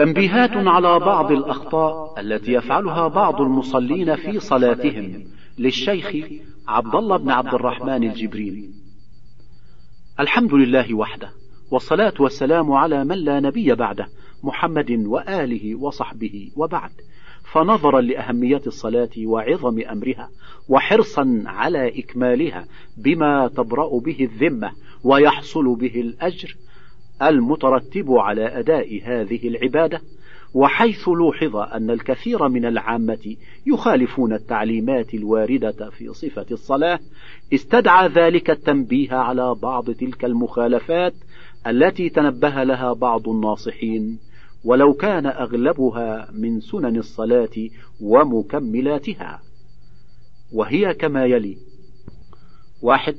تنبيهات على بعض الأخطاء التي يفعلها بعض المصلين في صلاتهم للشيخ عبد الله بن عبد الرحمن الجبريلي الحمد لله وحده والصلاة والسلام على من لا نبي بعده محمد وآله وصحبه وبعد. فنظرا لأهمية الصلاة وعظم أمرها وحرصا على إكمالها بما تبرأ به الذمة ويحصل به الأجر المترتب على أداء هذه العبادة وحيث لوحظ أن الكثير من العامة يخالفون التعليمات الواردة في صفة الصلاة استدعى ذلك التنبيه على بعض تلك المخالفات التي تنبه لها بعض الناصحين. ولو كان أغلبها من سنن الصلاة ومكملاتها. وهي كما يلي واحد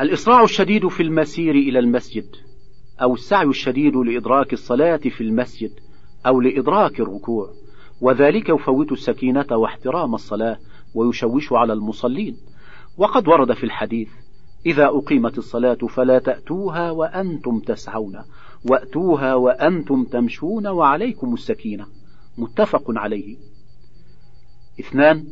الإسراع الشديد في المسير إلى المسجد. أو السعي الشديد لإدراك الصلاة في المسجد أو لإدراك الركوع وذلك يفوت السكينة واحترام الصلاة ويشوش على المصلين. وقد ورد في الحديث إذا أقيمت الصلاة فلا تأتوها وأنتم تسعون وأتوها وأنتم تمشون وعليكم السكينة. متفق عليه. اثنان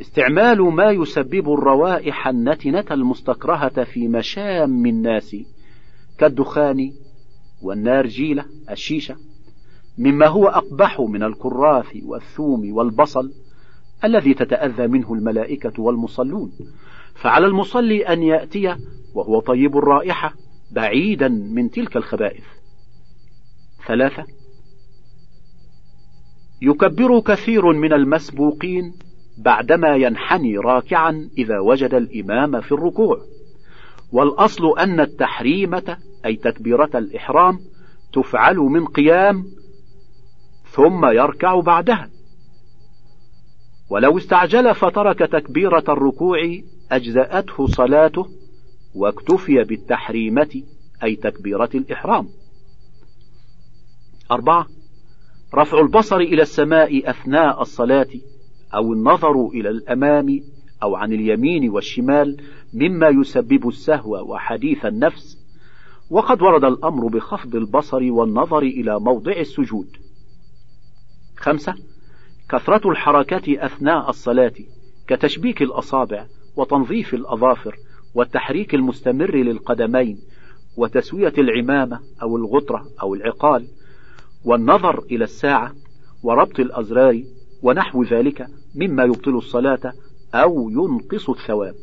استعمال ما يسبب الروائح النتنة المستكرهة في مشام الناس كالدخان والنارجيلة الشيشة مما هو أقبح من الكراث والثوم والبصل الذي تتأذى منه الملائكة والمصلون. فعلى المصلي أن يأتي وهو طيب الرائحة بعيدا من تلك الخبائث. ثلاثة يكبر كثير من المسبوقين بعدما ينحني راكعا إذا وجد الإمام في الركوع. والأصل أن التحريمة أي تكبيرة الإحرام تفعل من قيام ثم يركع بعدها. ولو استعجل فترك تكبيرة الركوع أجزأته صلاته واكتفي بالتحريمة أي تكبيرة الإحرام. أربعة رفع البصر إلى السماء أثناء الصلاة أو النظر إلى الأمام أو عن اليمين والشمال مما يسبب السهو وحديث النفس وقد ورد الأمر بخفض البصر والنظر إلى موضع السجود. خمسة كثرة الحركة أثناء الصلاة كتشبيك الأصابع وتنظيف الأظافر والتحريك المستمر للقدمين وتسوية العمامة أو الغطرة أو العقال والنظر إلى الساعة وربط الأزرار ونحو ذلك مما يبطل الصلاة أو ينقص الثواب.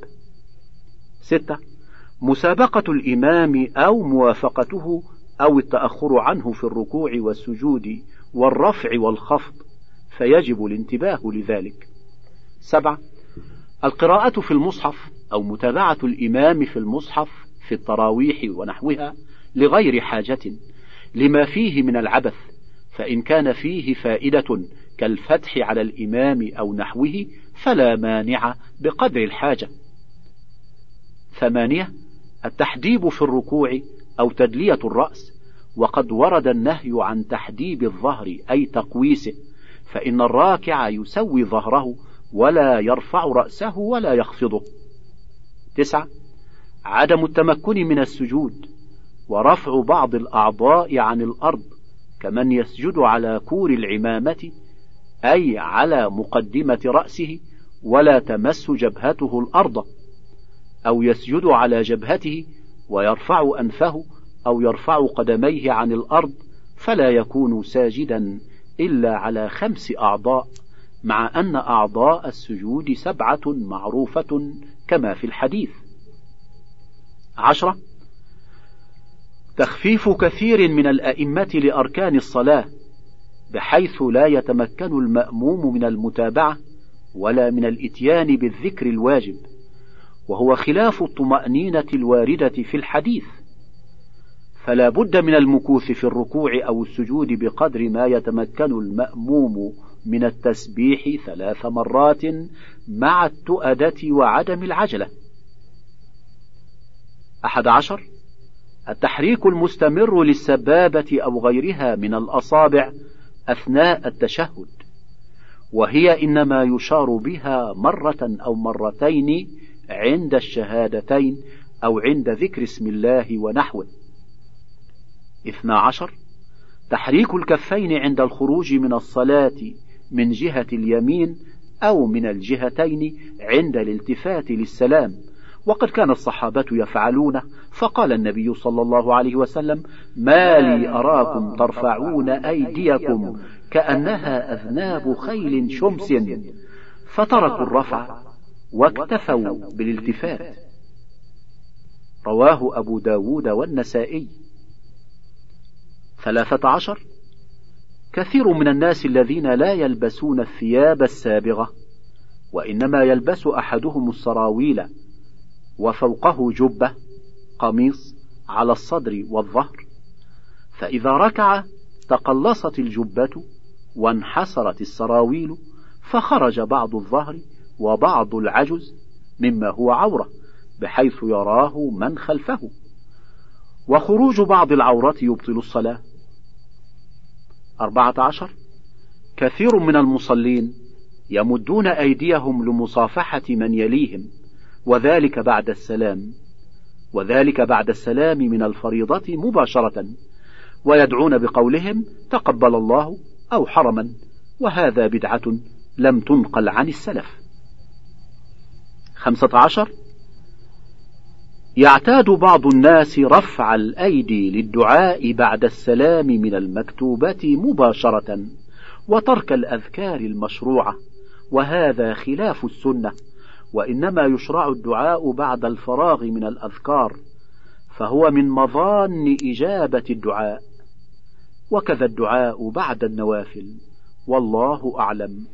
ستة مسابقة الإمام أو موافقته أو التأخر عنه في الركوع والسجود والرفع والخفض فيجب الانتباه لذلك. سبعة القراءة في المصحف أو متابعة الإمام في المصحف في التراويح ونحوها لغير حاجة لما فيه من العبث فإن كان فيه فائدة كالفتح على الإمام أو نحوه فلا مانع بقدر الحاجة. ثمانية التحديب في الركوع أو تدلية الرأس وقد ورد النهي عن تحديب الظهر أي تقويسه فإن الراكع يسوي ظهره ولا يرفع رأسه ولا يخفضه. تسعة عدم التمكن من السجود ورفع بعض الأعضاء عن الأرض كمن يسجد على كور العمامة أي على مقدمة رأسه ولا تمس جبهته الأرض أو يسجد على جبهته ويرفع أنفه أو يرفع قدميه عن الأرض فلا يكون ساجدا إلا على خمس أعضاء مع أن أعضاء السجود سبعة معروفة كما في الحديث. عشرة تخفيف كثير من الأئمة لأركان الصلاة بحيث لا يتمكن المأموم من المتابعة ولا من الإتيان بالذكر الواجب وهو خلاف الطمأنينة الواردة في الحديث. فلا بد من المكوث في الركوع أو السجود بقدر ما يتمكن المأموم من التسبيح ثلاث مرات مع التؤدة وعدم العجلة. أحد عشر التحريك المستمر للسبابة أو غيرها من الأصابع أثناء التشهد. وهي إنما يشار بها مرة أو مرتين عند الشهادتين أو عند ذكر اسم الله ونحوه. اثنا عشر. تحريك الكفين عند الخروج من الصلاة من جهة اليمين أو من الجهتين عند الالتفات للسلام. وقد كان الصحابة يفعلونه فقال النبي صلى الله عليه وسلم ما لي أراكم ترفعون أيديكم كأنها أذناب خيل شمس فتركوا الرفع واكتفوا بالالتفات. رواه أبو داود والنسائي. ثلاثة عشر. كثير من الناس الذين لا يلبسون الثياب السابغة وإنما يلبس أحدهم السراويل وفوقه جبة قميص على الصدر والظهر. فإذا ركع تقلصت الجبة وانحسرت السراويل فخرج بعض الظهر وبعض العجز مما هو عورة بحيث يراه من خلفه. وخروج بعض العورة يبطل الصلاة. أربعة عشر. كثير من المصلين يمدون أيديهم لمصافحة من يليهم وذلك بعد السلام. وذلك بعد السلام من الفريضة مباشرة ويدعون بقولهم تقبل الله أو حرما وهذا بدعة لم تنقل عن السلف. خمسة عشر. يعتاد بعض الناس رفع الأيدي للدعاء بعد السلام من المكتوبة مباشرة وترك الأذكار المشروعة وهذا خلاف السنة وإنما يشرع الدعاء بعد الفراغ من الأذكار فهو من مظان إجابة الدعاء. وكذا الدعاء بعد النوافل. والله أعلم.